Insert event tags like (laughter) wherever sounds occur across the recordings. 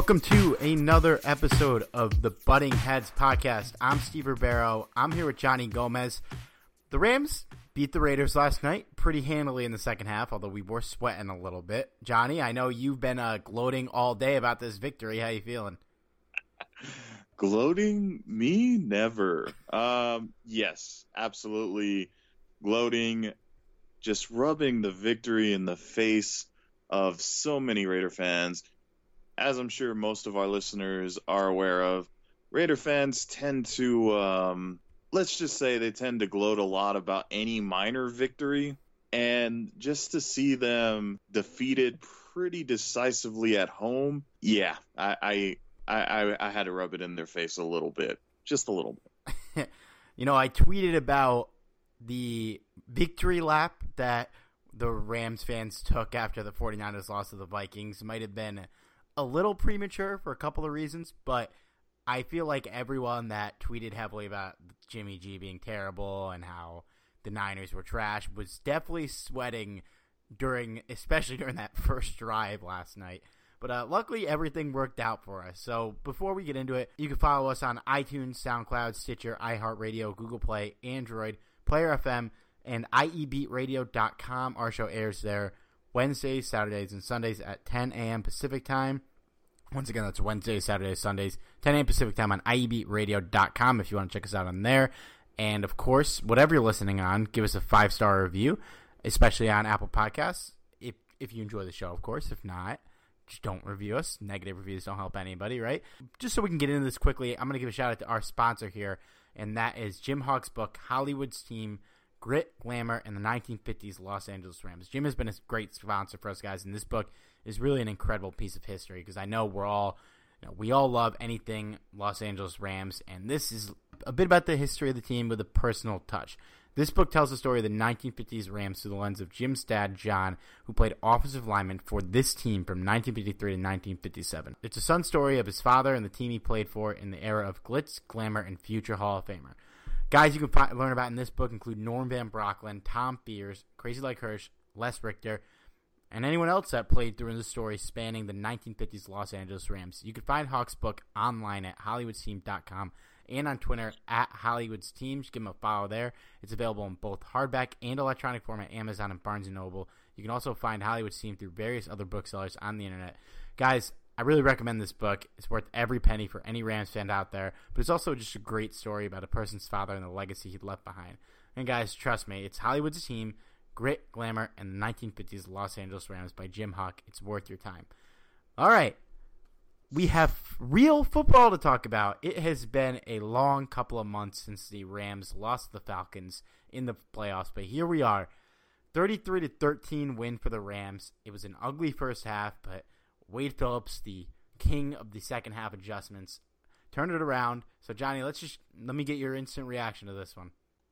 Welcome to another episode of the Butting Heads podcast. I'm Steve Rebeiro. I'm here with Johnny Gomez. The Rams beat the Raiders last night pretty handily in the second half, although we were sweating a little bit. Johnny, I know you've been uh, gloating all day about this victory. How you feeling? gloating me never um yes absolutely gloating just rubbing the victory in the face of so many raider fans as i'm sure most of our listeners are aware of raider fans tend to um let's just say they tend to gloat a lot about any minor victory and just to see them defeated pretty decisively at home yeah i, I I, I, had to rub it in their face a little bit, just a little bit. (laughs) you know, I tweeted about the victory lap that the Rams fans took after the 49ers lost to the Vikings. Might have been a little premature for a couple of reasons, but I feel like everyone that tweeted heavily about Jimmy G being terrible and how the Niners were trash was definitely sweating during, (laughs) especially during that first drive last night. But uh, luckily, everything worked out for us. So before we get into it, you can follow us on iTunes, SoundCloud, Stitcher, iHeartRadio, Google Play, Android, Player FM, and IEBeatRadio.com. Our show airs there Wednesdays, Saturdays, and Sundays at 10 a.m. Pacific Time. Once again, that's Wednesdays, Saturdays, Sundays, 10 a.m. Pacific Time on IEBeatRadio.com if you want to check us out on there. And of course, whatever you're listening on, give us a five star review, especially on Apple Podcasts. If if you enjoy the show, of course. If not, just don't review us. Negative reviews don't help anybody, right? Just so we can get into this quickly, I'm going to give a shout out to our sponsor here, and that is Jim Hock's book, Hollywood's Team Grit, Glamour, and the 1950s Los Angeles Rams. Jim has been a great sponsor for us guys, in this book is really an incredible piece of history because I know we're all, you know, we all love anything Los Angeles Rams, and this is a bit about the history of the team with a personal touch. This book tells the story of the 1950s Rams through the lens of Jim's dad, John, who played offensive lineman for this team from 1953 to 1957. It's a son story of his father and the team he played for in the era of glitz, glamour, and future Hall of Famer. Guys you can learn about in this book include Norm Van Brocklin, Tom Fears, Crazy Legs Hirsch, Les Richter, and anyone else that played through the story spanning the 1950s Los Angeles Rams. You can find Hock's book online at HollywoodTeam.com and on Twitter at Hollywood's Teams. Give them a follow there. It's available in both hardback and electronic form at Amazon and Barnes & Noble. You can also find Hollywood's Team through various other booksellers on the internet. Guys, I really recommend this book. It's worth every penny for any Rams fan out there, but it's also just a great story about a person's father and the legacy he left behind. And guys, trust me, it's Hollywood's Team – Grit, Glamour, and the 1950s Los Angeles Rams by Jim Hock. It's worth your time. All right. We have real football to talk about. It has been a long couple of months since the Rams lost the Falcons in the playoffs, but here we are. 33 to 13 win for the Rams. It was an ugly first half, but Wade Phillips, the king of the second half adjustments, turned it around. So Johnny, let's just let me get your instant reaction to this one.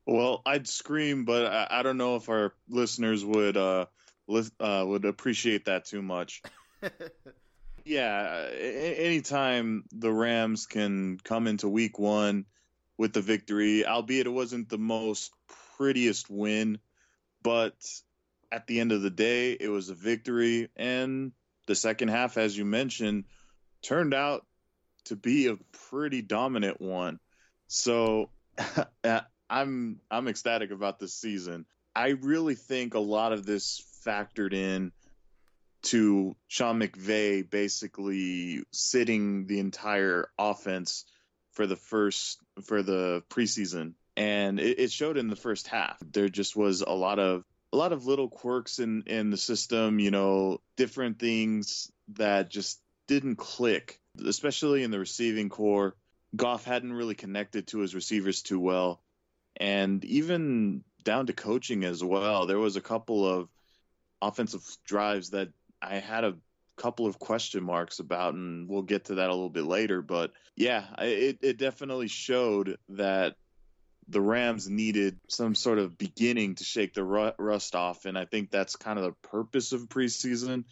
Well, I'd scream, but I, I don't know if our listeners would uh, li- uh would appreciate that too much. (laughs) yeah, a- anytime the Rams can come into Week One with the victory, albeit it wasn't the most prettiest win, but at the end of the day, it was a victory, and the second half, as you mentioned, turned out to be a pretty dominant one. So (laughs) I'm I'm ecstatic about this season. I really think a lot of this factored in to Sean McVay basically sitting the entire offense for the first for the preseason, and it, it showed in the first half. There just was a lot of a lot of little quirks in in the system, you know, different things that just didn't click, especially in the receiving corps. Goff hadn't really connected to his receivers too well and even down to coaching as well. There was a couple of offensive drives that I had a couple of question marks about, and we'll get to that a little bit later. But yeah, it, it definitely showed that the Rams needed some sort of beginning to shake the rust off, and I think that's kind of the purpose of preseason.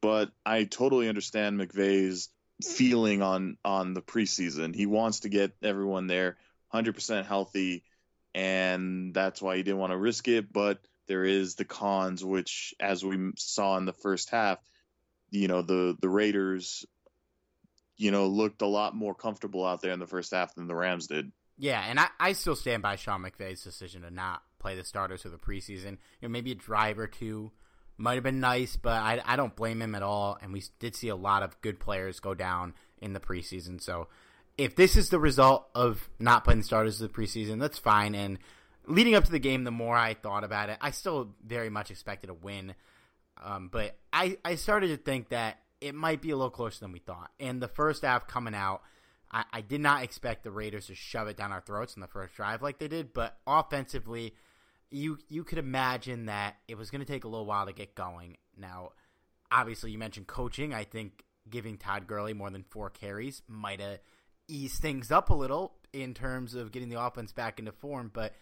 But I totally understand McVay's feeling on on the preseason. He wants to get everyone there 100% healthy and that's why he didn't want to risk it. But there is the cons, which, as we saw in the first half, you know, the the Raiders, you know, looked a lot more comfortable out there in the first half than the Rams did. Yeah, and I, I still stand by Sean McVay's decision to not play the starters for the preseason. You know, maybe a drive or two might have been nice, but I, I don't blame him at all. And we did see a lot of good players go down in the preseason, so if this is the result of not playing the starters of the preseason, that's fine. And leading up to the game, the more I thought about it, I still very much expected a win. Um, but I, I started to think that it might be a little closer than we thought. And the first half coming out, I, I did not expect the Raiders to shove it down our throats in the first drive like they did. But offensively, you you could imagine that it was going to take a little while to get going. Now, obviously, you mentioned coaching. I think giving Todd Gurley more than four carries might have ease things up a little in terms of getting the offense back into form. But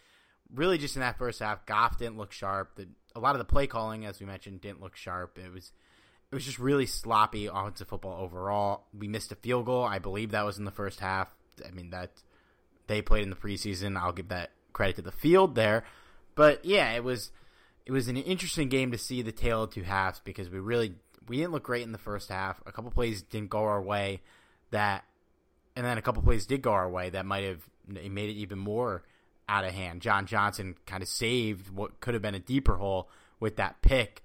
really, just in that first half, Goff didn't look sharp. The, a lot of the play calling, as we mentioned, didn't look sharp. It was it was just really sloppy offensive football overall. We missed a field goal. I believe that was in the first half. I mean that they played in the preseason. I'll give that credit to the field there. But yeah, it was it was an interesting game to see the tale of two halves because we really we didn't look great in the first half. A couple plays didn't go our way that and then a couple plays did go our way that might have made it even more out of hand. John Johnson kind of saved what could have been a deeper hole with that pick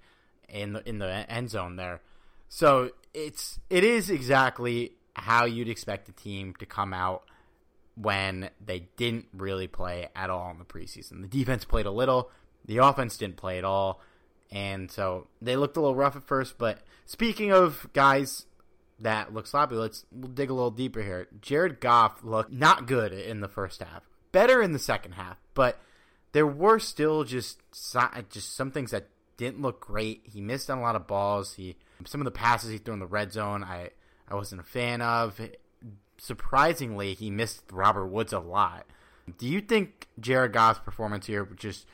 in the in the end zone there. So it's it is exactly how you'd expect a team to come out when they didn't really play at all in the preseason. The defense played a little, the offense didn't play at all, and so they looked a little rough at first. But speaking of guys that look sloppy. Let's we'll dig a little deeper here. Jared Goff looked not good in the first half. Better in the second half, but there were still just just some things that didn't look great. He missed on a lot of balls. He some of the passes he threw in the red zone, I I wasn't a fan of. Surprisingly, he missed Robert Woods a lot. Do you think Jared Goff's performance here just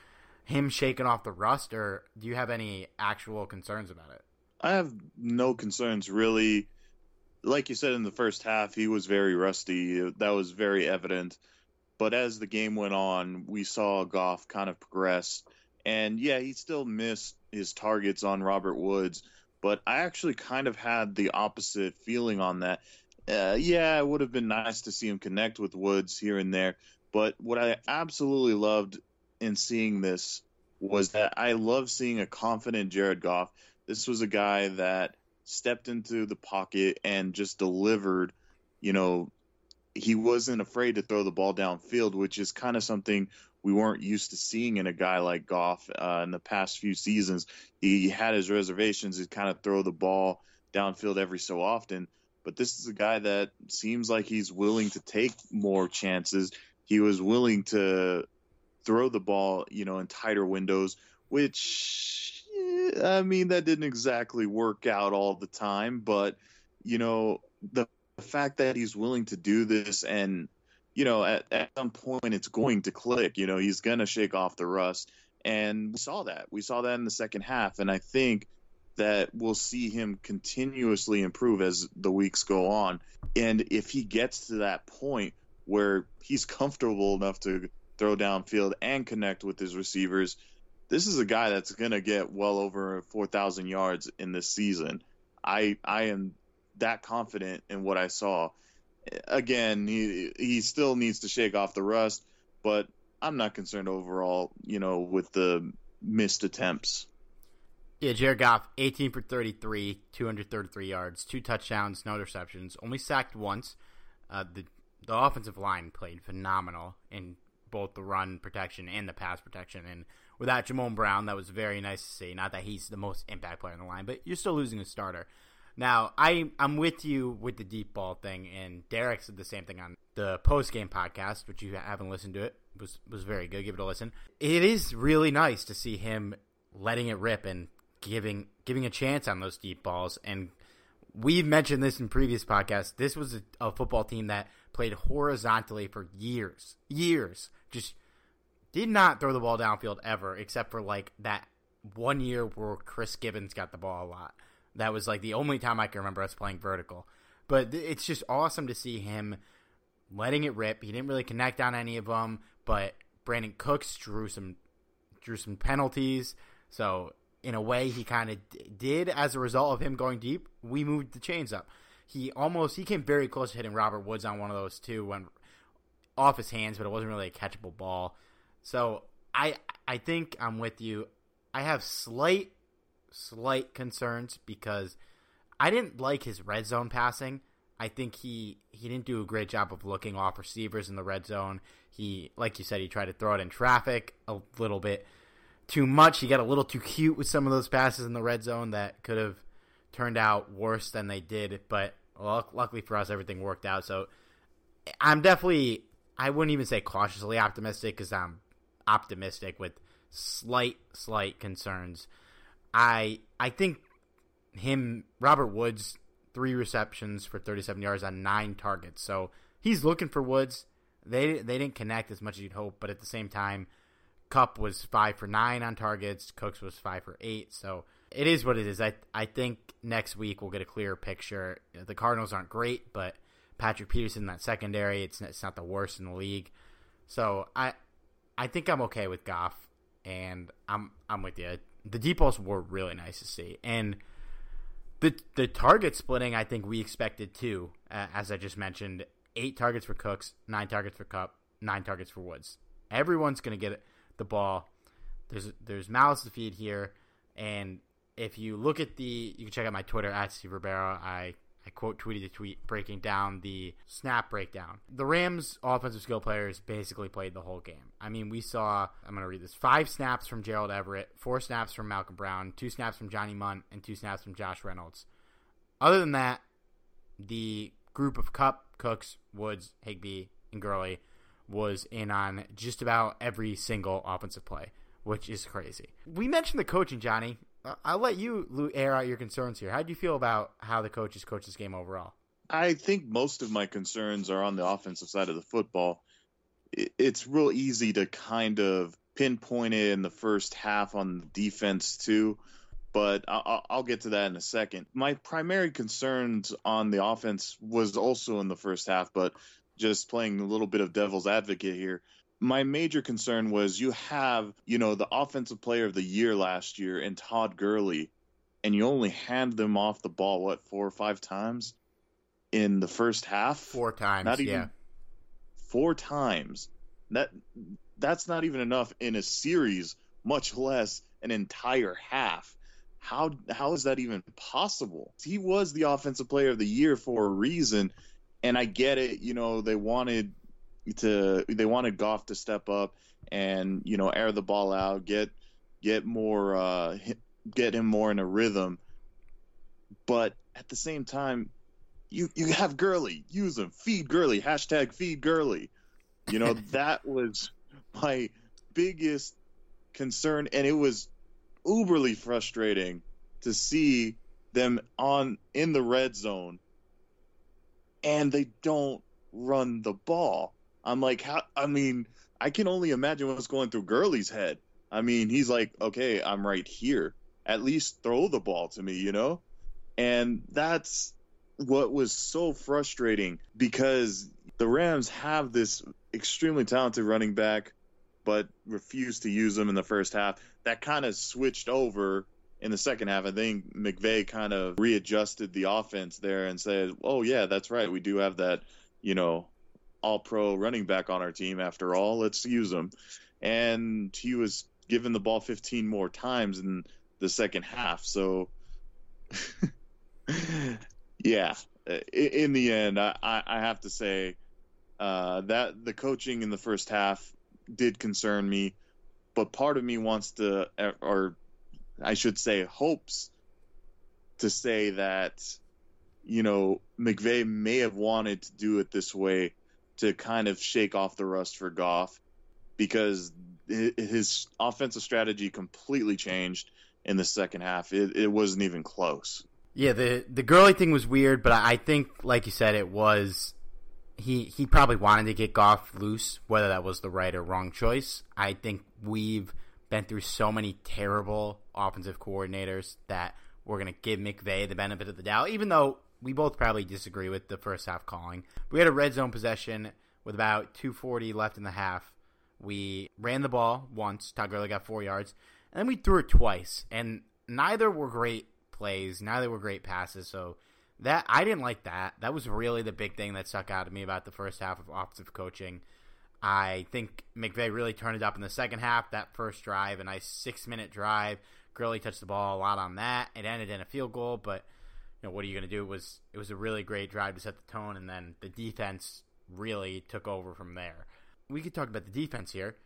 him shaking off the rust, or do you have any actual concerns about it? I have no concerns really. Like you said in the first half, he was very rusty. That was very evident. But as the game went on, we saw Goff kind of progress. And yeah, he still missed his targets on Robert Woods. But I actually kind of had the opposite feeling on that. Uh, yeah, it would have been nice to see him connect with Woods here and there. But what I absolutely loved in seeing this was that I love seeing a confident Jared Goff. This was a guy that stepped into the pocket and just delivered. You know, he wasn't afraid to throw the ball downfield, which is kind of something we weren't used to seeing in a guy like Goff uh, in the past few seasons. He had his reservations to kind of throw the ball downfield every so often. But this is a guy that seems like he's willing to take more chances. He was willing to throw the ball, you know, in tighter windows, which I mean that didn't exactly work out all the time, but you know, the fact that he's willing to do this and you know, at, at some point it's going to click, you know, he's going to shake off the rust and we saw that. We saw that in the second half and I think that we'll see him continuously improve as the weeks go on. And if he gets to that point where he's comfortable enough to throw downfield and connect with his receivers, this is a guy that's going to get well over 4,000 yards in this season. I I am that confident in what I saw. Again, he he still needs to shake off the rust, but I'm not concerned overall, you know, with the missed attempts. Yeah, Jared Goff, 18 for 33, 233 yards, two touchdowns, no interceptions, only sacked once. Uh, the the offensive line played phenomenal in both the run protection and the pass protection. And without Jamon Brown, that was very nice to see. Not that he's the most impact player in the line, but you're still losing a starter. Now, I I'm with you with the deep ball thing, and Derek said the same thing on the post game podcast, which you haven't listened to it was was very good. Give it a listen. It is really nice to see him letting it rip and giving giving a chance on those deep balls. And we've mentioned this in previous podcasts. This was a, a football team that played horizontally for years, years. Just did not throw the ball downfield ever, except for like that one year where Chris Givens got the ball a lot. That was like the only time I can remember us playing vertical. But it's just awesome to see him letting it rip. He didn't really connect on any of them, but Brandin Cooks drew some drew some penalties. So in a way, he kind of did as a result of him going deep. We moved the chains up. He almost he came very close to hitting Robert Woods on one of those too when off his hands, but it wasn't really a catchable ball. So I I think I'm with you. I have slight slight concerns because I didn't like his red zone passing. I think he he didn't do a great job of looking off receivers in the red zone. He like you said he tried to throw it in traffic a little bit too much. He got a little too cute with some of those passes in the red zone that could have turned out worse than they did, but luckily for us everything worked out. So I'm definitely I wouldn't even say cautiously optimistic because I'm optimistic with slight, slight concerns. I I think him Robert Woods three receptions for 37 yards on nine targets. So he's looking for Woods. They they didn't connect as much as you'd hope, but at the same time, Kupp was five for nine on targets. Cooks was five for eight. So it is what it is. I I think next week we'll get a clearer picture. The Cardinals aren't great, but Patrick Peterson that secondary, it's it's not the worst in the league. So I I think I'm okay with Goff, and I'm I'm with you. The deep balls were really nice to see, and the the target splitting I think we expected too. Uh, as I just mentioned, eight targets for Cooks, nine targets for Kupp, nine targets for Woods. Everyone's gonna get the ball. There's there's mouths to feed here, and if you look at the, you can check out my Twitter at Steve Rebeiro. I I quote tweeted a tweet breaking down the snap breakdown. The Rams' offensive skill players basically played the whole game. I mean, we saw, I'm going to read this five snaps from Gerald Everett, four snaps from Malcolm Brown, two snaps from Johnny Mundt, and two snaps from Josh Reynolds. Other than that, the group of Kupp, Cooks, Woods, Higbee, and Gurley was in on just about every single offensive play, which is crazy. We mentioned the coaching, Johnny. I'll let you air out your concerns here. How do you feel about how the coaches coach this game overall? I think most of my concerns are on the offensive side of the football. it's real easy to kind of pinpoint it in the first half on the defense too but I'll, I'll, get to that in a second. My primary concerns on the offense was also in the first half, but just playing a little bit of devil's advocate here. My major concern was you have, you know, the offensive player of the year last year and Todd Gurley, and you only hand them off the ball, what, four or five times in the first half? Four times, not even, yeah. Four times. That That's not even enough in a series, much less an entire half how how is that even possible? He was the offensive player of the year for a reason, and I get it. You know, they wanted to they wanted Goff to step up and you know air the ball out, get get more uh, get him more in a rhythm. But at the same time, you you have Gurley, use him, feed Gurley, hashtag feed Gurley. You know (laughs) that was my biggest concern, and it was uberly frustrating to see them on in the red zone and they don't run the ball. I'm like, how? I mean, I can only imagine what's going through Gurley's head. I mean, he's like, okay, I'm right here. At least throw the ball to me, you know? And that's what was so frustrating because the Rams have this extremely talented running back, but refused to use him in the first half that kind of switched over in the second half. I think McVay kind of readjusted the offense there and said, "Oh yeah, that's right. We do have that, you know, all-pro running back on our team. After all, let's use him." And he was given the ball 15 more times in the second half. So, (laughs) yeah, in the end, I, I have to say uh, that the coaching in the first half did concern me but part of me wants to, or I should say, hopes to say that, you know, McVay may have wanted to do it this way to kind of shake off the rust for Goff because his offensive strategy completely changed in the second half. It, it wasn't even close. Yeah, the the Gurley thing was weird, but I think, like you said, it was he he probably wanted to get Goff loose, whether that was the right or wrong choice. I think we've been through so many terrible offensive coordinators that we're to give McVay the benefit of the doubt, even though we both probably disagree with the first half calling. We had a red zone possession with about 240 left in the half. We ran the ball once. Todd Gurley got four yards. And then we threw it twice. And neither were great plays. Neither were great passes. So that I didn't like that. That was really the big thing that stuck out to me about the first half of offensive coaching. I think McVay really turned it up in the second half. That first drive, a nice six minute drive. Gurley touched the ball a lot on that. It ended in a field goal, but you know what are you going to do? It was it was a really great drive to set the tone, and then the defense really took over from there. We could talk about the defense here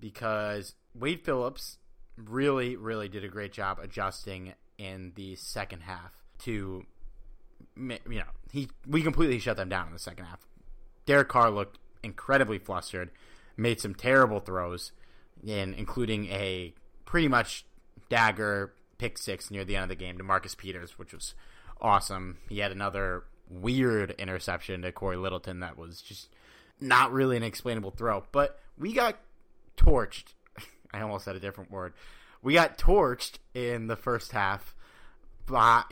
because Wade Phillips really, really did a great job adjusting in the second half to you know, he we completely shut them down in the second half. Derek Carr looked incredibly flustered, made some terrible throws, in including a pretty much dagger pick six near the end of the game to Marcus Peters, which was awesome. He had another weird interception to Cory Littleton that was just not really an explainable throw. But we got torched. (laughs) I almost said a different word. We got torched in the first half by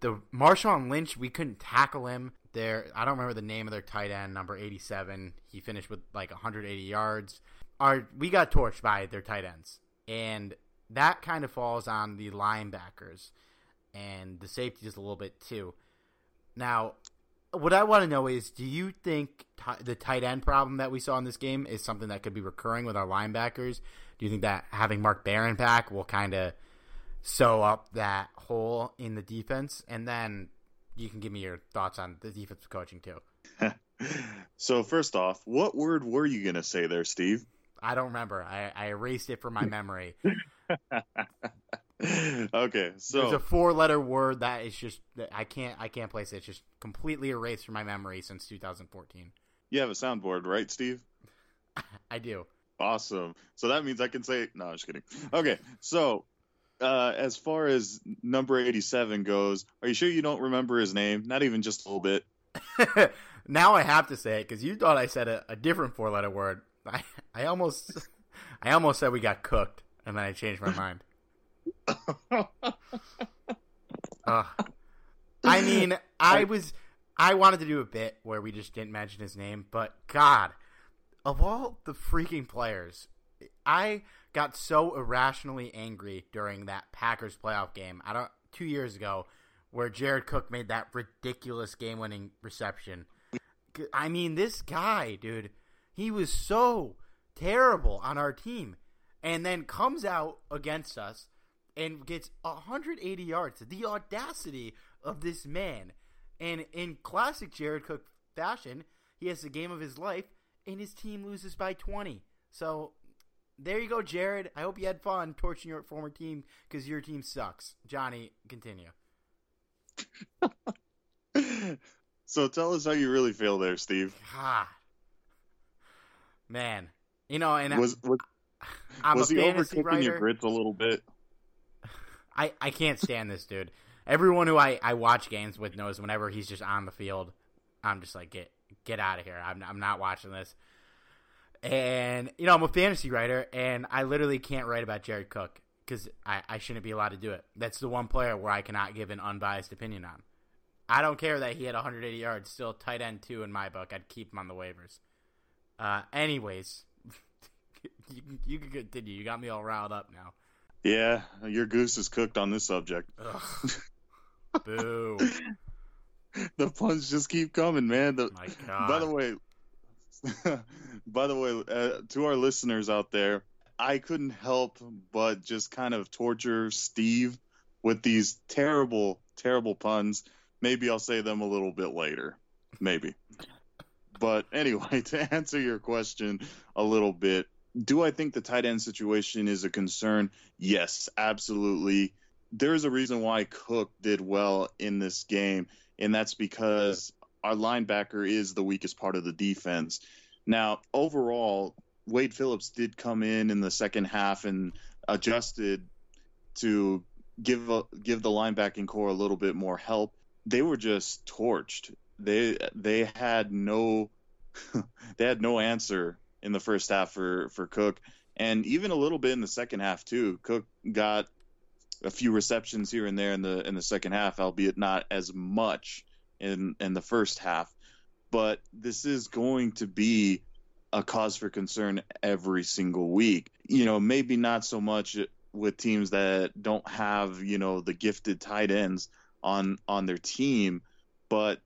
the Marshawn Lynch, we couldn't tackle him. There, I don't remember the name of their tight end, number eighty-seven. He finished with like 180 yards. Our we got torched by their tight ends, and that kind of falls on the linebackers and the safeties a little bit too. Now, what I want to know is, do you think t- the tight end problem that we saw in this game is something that could be recurring with our linebackers? Do you think that having Mark Barron back will kind of sew up that hole in the defense, and then you can give me your thoughts on the defensive coaching too. (laughs) so first off, what word were you gonna say there, Steve? I don't remember. I, I erased it from my memory. (laughs) okay, so there's a four-letter word that is just I can't I can't place it. It's just completely erased from my memory since 2014. You have a soundboard, right, Steve? (laughs) I do. Awesome. So that means I can say no. I'm just kidding. Okay, so uh, as far as number 87 goes, are you sure you don't remember his name? Not even just a little bit. (laughs) now I have to say it because you thought I said a, a different four letter word. (laughs) I I almost I almost said we got cooked, and then I changed my mind. Uh, I mean, I was I wanted to do a bit where we just didn't mention his name, but God, of all the freaking players, I got so irrationally angry during that Packers playoff game. I don't two years ago where Jared Cook made that ridiculous game-winning reception. I mean, this guy, dude, he was so terrible on our team, and then comes out against us and gets 180 yards. The audacity of this man. And in classic Jared Cook fashion, he has the game of his life, and his team loses by 20. So there you go, Jared. I hope you had fun torching your former team because your team sucks. Johnny, continue. (laughs) so tell us how you really feel there, Steve. God. Man. You know, and was, was, was he overcooking writer. your grits a little bit? I, I can't stand this dude. Everyone who I, I watch games with knows whenever he's just on the field, I'm just like get get out of here. I'm I'm not watching this. And you know I'm a fantasy writer, and I literally can't write about Jared Cook because I, I shouldn't be allowed to do it. That's the one player where I cannot give an unbiased opinion on. I don't care that he had 180 yards, still tight end two in my book. I'd keep him on the waivers. Uh, anyways, (laughs) you, you can continue. You got me all riled up now. Yeah, your goose is cooked on this subject. Boo. (laughs) the puns just keep coming, man. The, My God. By the way, (laughs) by the way, uh, to our listeners out there, I couldn't help but just kind of torture Steve with these terrible, terrible puns. Maybe I'll say them a little bit later. Maybe. but anyway, (laughs) to answer your question a little bit, do I think the tight end situation is a concern? Yes, absolutely. There's a reason why Cook did well in this game, and that's because our linebacker is the weakest part of the defense. Now, overall, Wade Phillips did come in in the second half and adjusted to give a, give the linebacking corps a little bit more help. They were just torched. They they had no (laughs) they had no answer in the first half for for Cook, and even a little bit in the second half too. Cook got a few receptions here and there in the in the second half, albeit not as much in in the first half. But this is going to be a cause for concern every single week. You know, maybe not so much with teams that don't have you know the gifted tight ends on on their team, but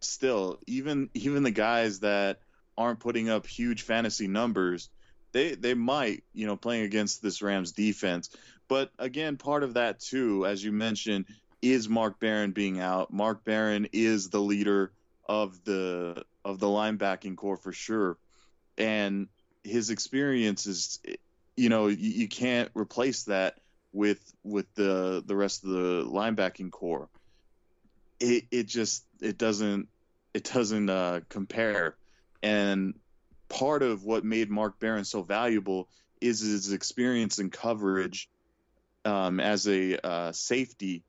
still, even even the guys that aren't putting up huge fantasy numbers, they they might, you know, playing against this Rams defense. But again, part of that too, as you mentioned, is Mark Barron being out. Mark Barron is the leader of the of the linebacking corps for sure, and his experience is, you know, you, you can't replace that with with the the rest of the linebacking corps. It it just it doesn't it doesn't uh, compare. And part of what made Mark Barron so valuable is his experience in coverage um, as a uh, safety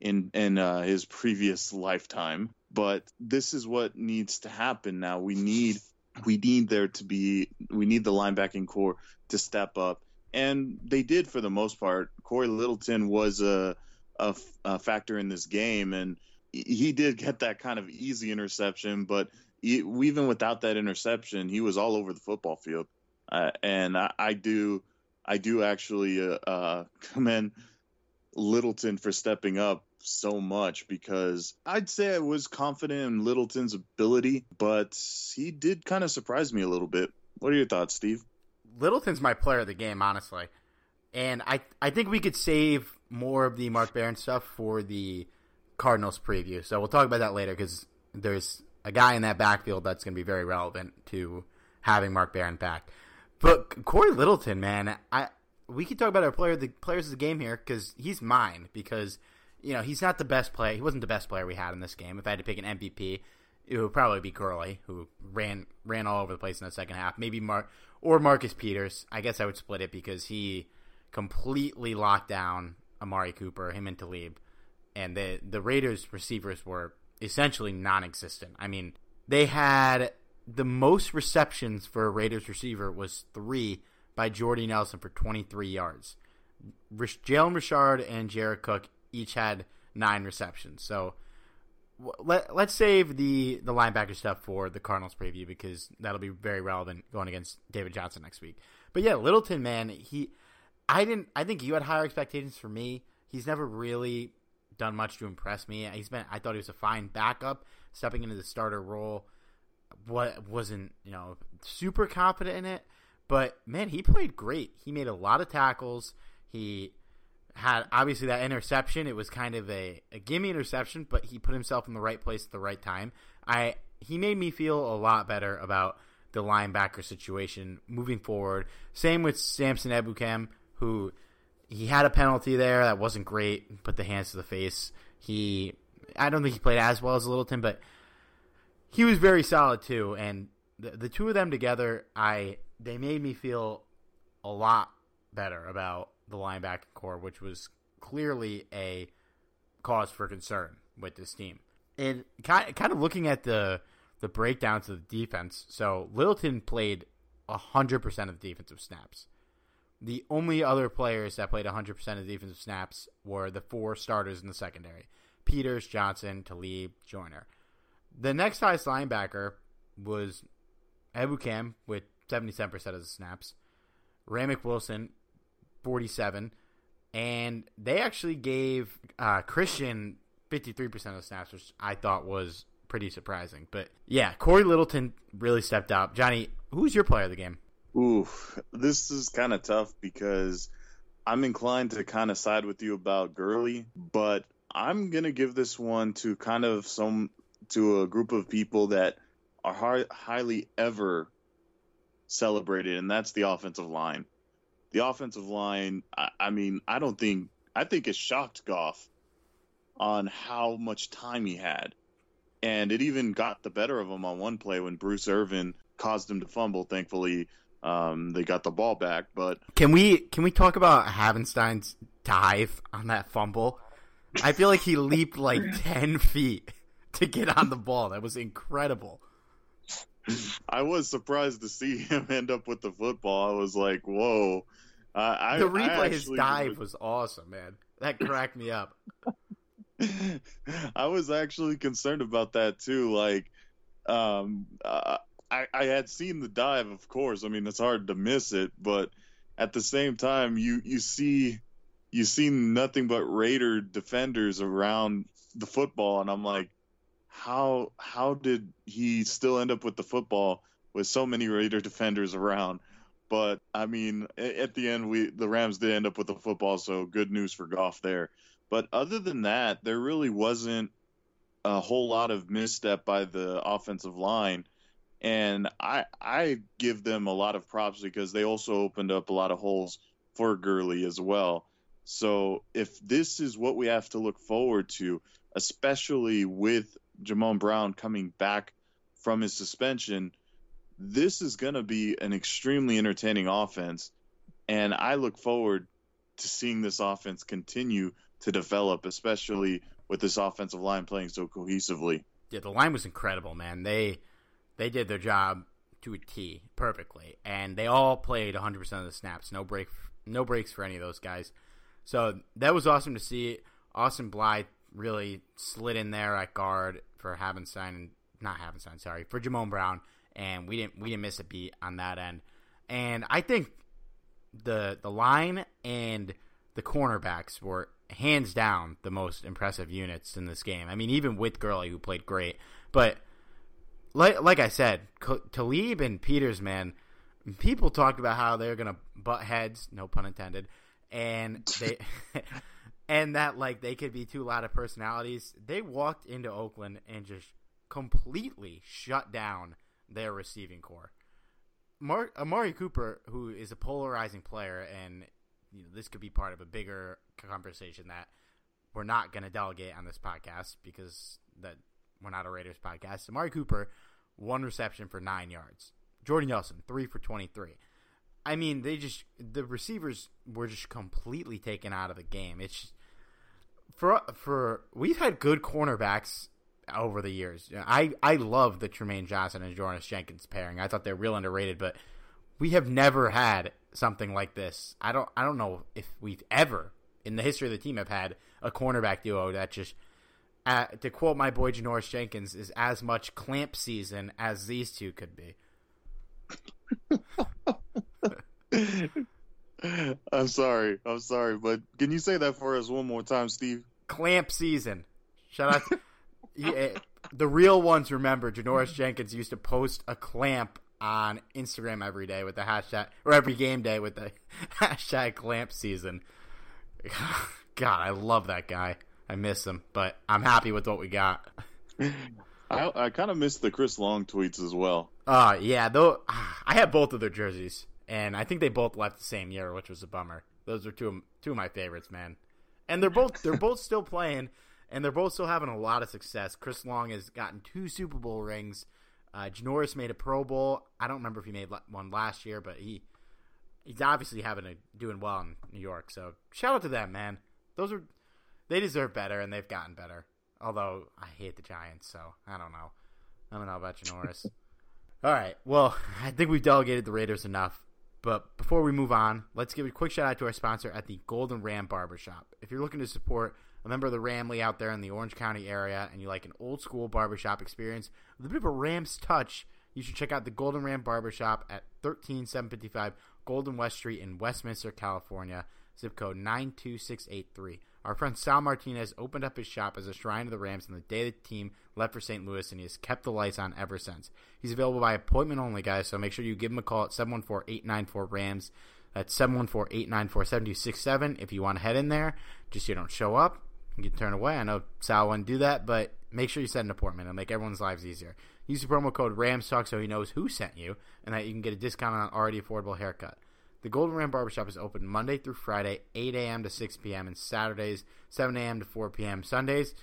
in in uh, his previous lifetime. But this is what needs to happen now. We need we need there to be we need the linebacking corps to step up, and they did for the most part. Cory Littleton was a a, a factor in this game, and he did get that kind of easy interception, but even without that interception, he was all over the football field. Uh, and I, I, do, I do actually uh, uh, (laughs) commend Littleton for stepping up so much because I'd say I was confident in Littleton's ability, but he did kind of surprise me a little bit. What are your thoughts, Steve? Littleton's my player of the game, honestly, and I I think we could save more of the Mark Barron stuff for the Cardinals preview. So we'll talk about that later because there's a guy in that backfield that's going to be very relevant to having Mark Barron back. But Cory Littleton, man, I we could talk about our player the players of the game here because he's mine because you know he's not the best player. He wasn't the best player we had in this game. If I had to pick an MVP, it would probably be Gurley, who ran ran all over the place in the second half. Maybe Mark or Marcus Peters. I guess I would split it because he completely locked down Amari Cooper, him and Talib and the the Raiders receivers were essentially non-existent. I mean, they had the most receptions for a Raiders receiver was three by Jordy Nelson for 23 yards. Jalen Richard and Jared Cook each had nine receptions. So let, let's save the, the linebacker stuff for the Cardinals preview because that'll be very relevant going against David Johnson next week. But yeah, Littleton, man, he I didn't I think you had higher expectations for me. He's never really done much to impress me. He's been I thought he was a fine backup stepping into the starter role. What wasn't, you know, super confident in it, but man, he played great. He made a lot of tackles. He had obviously that interception. It was kind of a, a gimme interception, but he put himself in the right place at the right time. I he made me feel a lot better about the linebacker situation moving forward. Same with Samson Ebukam, who he had a penalty there that wasn't great, put the hands to the face. He I don't think he played as well as Littleton, but he was very solid too. And the, the two of them together, I they made me feel a lot better about the linebacking corps, which was clearly a cause for concern with this team. And kind kind of looking at the the breakdowns of the defense. So Littleton played hundred percent of the defensive snaps. The only other players that played 100% of the defensive snaps were the four starters in the secondary Peters, Johnson, Talib, Joyner. The next highest linebacker was Ebukam with 77% of the snaps, Ramik Wilson, 47 and they actually gave uh, Christian 53% of the snaps, which I thought was pretty surprising. But yeah, Cory Littleton really stepped up. Johnny, who's your player of the game? Ooh, this is kind of tough because I'm inclined to kind of side with you about Gurley, but I'm gonna give this one to kind of some to a group of people that are high, highly ever celebrated, and that's the offensive line. The offensive line, I, I mean, I don't think I think it shocked Goff on how much time he had, and it even got the better of him on one play when Bruce Irvin caused him to fumble. Thankfully, um, they got the ball back, but can we can we talk about Havenstein's dive on that fumble? I feel like he (laughs) leaped like ten feet to get on the ball. That was incredible. I was surprised to see him (laughs) end up with the football. I was like, "Whoa!" Uh, I, the replay, his dive was awesome, man. That cracked me up. (laughs) I was actually concerned about that too. Like, um, uh, I, I had seen the dive, of course. I mean, it's hard to miss it, but at the same time, you you see you see nothing but Raider defenders around the football, and I'm like, how how did he still end up with the football with so many Raider defenders around? But I mean, at the end, we the Rams did end up with the football, so good news for Goff there. But other than that, there really wasn't a whole lot of misstep by the offensive line and I I give them a lot of props because they also opened up a lot of holes for Gurley as well. So if this is what we have to look forward to, especially with Jamon Brown coming back from his suspension, this is going to be an extremely entertaining offense, and I look forward to seeing this offense continue to develop, especially with this offensive line playing so cohesively. Yeah, the line was incredible, man. They they did their job to a T perfectly, and they all played 100% of the snaps. No break, no breaks for any of those guys. So that was awesome to see. Austin Blythe really slid in there at guard for Havenstein and not Havenstein, sorry, for Jamon Brown, and we didn't we didn't miss a beat on that end. And I think the the line and the cornerbacks were hands down the most impressive units in this game. I mean, even with Gurley, who played great, but like like I said, Talib and Peters, man, people talked about how they're gonna butt heads, no pun intended, and they (laughs) and that like they could be two loud of personalities. They walked into Oakland and just completely shut down their receiving corps. Mar- Amari Cooper, who is a polarizing player, and you know, this could be part of a bigger conversation that we're not going to delegate on this podcast because that we're not a Raiders podcast. Amari Cooper, one reception for nine yards. Jordan Nelson, three for 23. I mean, they just, the receivers were just completely taken out of the game. It's just, for, for, we've had good cornerbacks over the years. I I love the Trumaine Johnson and Janoris Jenkins pairing. I thought they're real underrated, but we have never had something like this. I don't I don't know if we've ever in the history of the team have had a cornerback duo that just uh, to quote my boy Janoris Jenkins is as much clamp season as these two could be. (laughs) I'm sorry. I'm sorry, but can you say that for us one more time, Steve? Clamp season. Shout out. To, (laughs) yeah, the real ones remember Janoris Jenkins used to post a clamp on Instagram every day with the hashtag, or every game day with the (laughs) hashtag clamp season. God, I love that guy. I miss him, but I'm happy with what we got. I, I kind of miss the Chris Long tweets as well. Uh yeah, though I have both of their jerseys, and I think they both left the same year, which was a bummer. Those are two of, two of my favorites, man. And they're both they're both still playing, and they're both still having a lot of success. Chris Long has gotten two Super Bowl rings. Uh, Janoris made a Pro Bowl. I don't remember if he made one last year, but he he's obviously having a doing well in New York. So shout out to them, man. Those are they deserve better, and they've gotten better. Although I hate the Giants, so I don't know. I don't know about Janoris. (laughs) All right. Well, I think we've delegated the Raiders enough. But before we move on, let's give a quick shout out to our sponsor at the Golden Ram Barbershop. If you're looking to support a member of the Ramley out there in the Orange County area and you like an old school barbershop experience with a bit of a Rams touch, you should check out the Golden Ram Barbershop at 13755 Golden West Street in Westminster, California, zip code 92683. Our friend Sal Martinez opened up his shop as a shrine to the Rams on the day the team left for St. Louis, and he has kept the lights on ever since. He's available by appointment only, guys, so make sure you give him a call at 714-894-RAMS. That's 714-894-7267 if you want to head in there. Just so you don't show up and get turned away. I know Sal wouldn't do that, but make sure you set an appointment. It'll make everyone's lives easier. Use the promo code RAMSTALK so he knows who sent you and that you can get a discount on an already affordable haircut. The Golden Ram Barbershop is open Monday through Friday, 8 a.m. to 6 p.m., and Saturdays, 7 a.m. to 4 p.m. Sundays,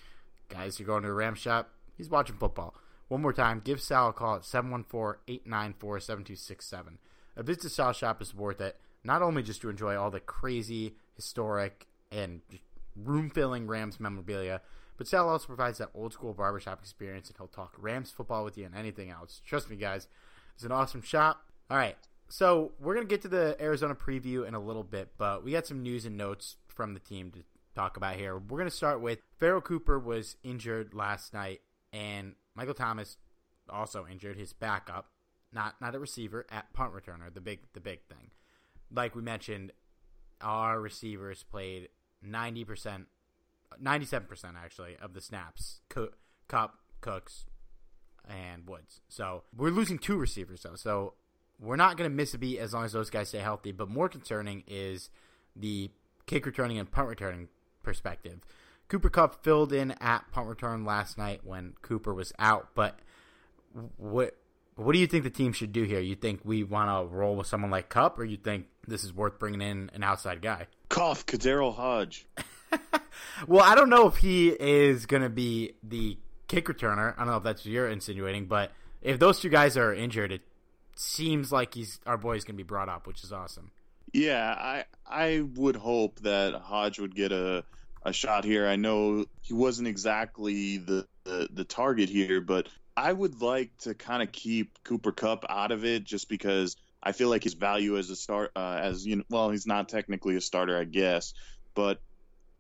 guys, you're going to the Ram shop, he's watching football. One more time, give Sal a call at 714-894-7267. A visit to Sal shop is worth it, not only just to enjoy all the crazy, historic, and room-filling Rams memorabilia, but Sal also provides that old-school barbershop experience, and he'll talk Rams football with you and anything else. Trust me, guys, it's an awesome shop. All right, so we're gonna get to the Arizona preview in a little bit, but we got some news and notes from the team to talk about here. We're gonna start with Pharoh Cooper was injured last night, and Michael Thomas also injured his backup, not not a receiver at punt returner. The big the big thing, like we mentioned, our receivers played ninety percent, ninety seven percent actually of the snaps. Kupp, Cooks, and Woods. So we're losing two receivers though. So we're not going to miss a beat as long as those guys stay healthy. But more concerning is the kick returning and punt returning perspective. Cooper Kupp filled in at punt return last night when Cooper was out. But what what do you think the team should do here? You think we want to roll with someone like Kupp, or you think this is worth bringing in an outside guy? Cough, KhaDarel Hodge. (laughs) well, I don't know if he is going to be the kick returner. I don't know if that's what you're insinuating, but if those two guys are injured, it seems like he's our boy's gonna be brought up, which is awesome. Yeah, I I would hope that Hodge would get a a shot here. I know he wasn't exactly the the, the target here, but I would like to kind of keep Cooper Kupp out of it just because I feel like his value as a start uh, as you know well he's not technically a starter I guess, but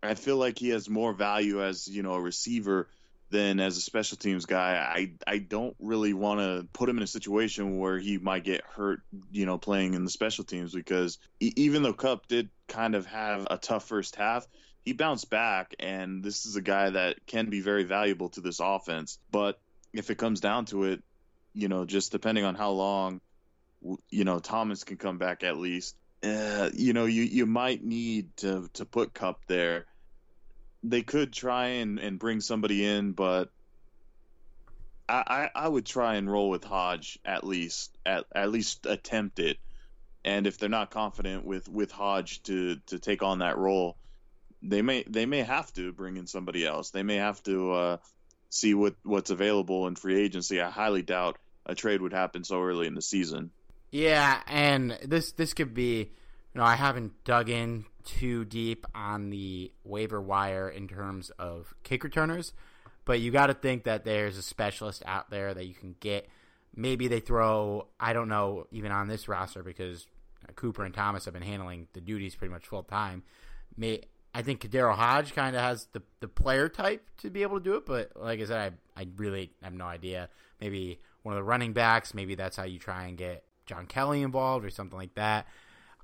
I feel like he has more value as you know a receiver then as a special teams guy, I I don't really want to put him in a situation where he might get hurt, you know, playing in the special teams because even though Kupp did kind of have a tough first half, he bounced back and this is a guy that can be very valuable to this offense. But if it comes down to it, you know, just depending on how long you know Thomas can come back at least, uh, you know, you you might need to to put Kupp there they could try and, and bring somebody in, but I, I, I would try and roll with Hodge at least at at least attempt it. And if they're not confident with, with Hodge to, to take on that role, they may they may have to bring in somebody else. They may have to uh, see what, what's available in free agency. I highly doubt a trade would happen so early in the season. Yeah, and this this could be, know, I haven't dug in too deep on the waiver wire in terms of kick returners, but you got to think that there's a specialist out there that you can get. Maybe they throw, I don't know, even on this roster because Cooper and Thomas have been handling the duties pretty much full time. May I think KhaDarel Hodge kind of has the the player type to be able to do it, but like I said, I I really have no idea. Maybe one of the running backs. Maybe that's how you try and get John Kelly involved or something like that.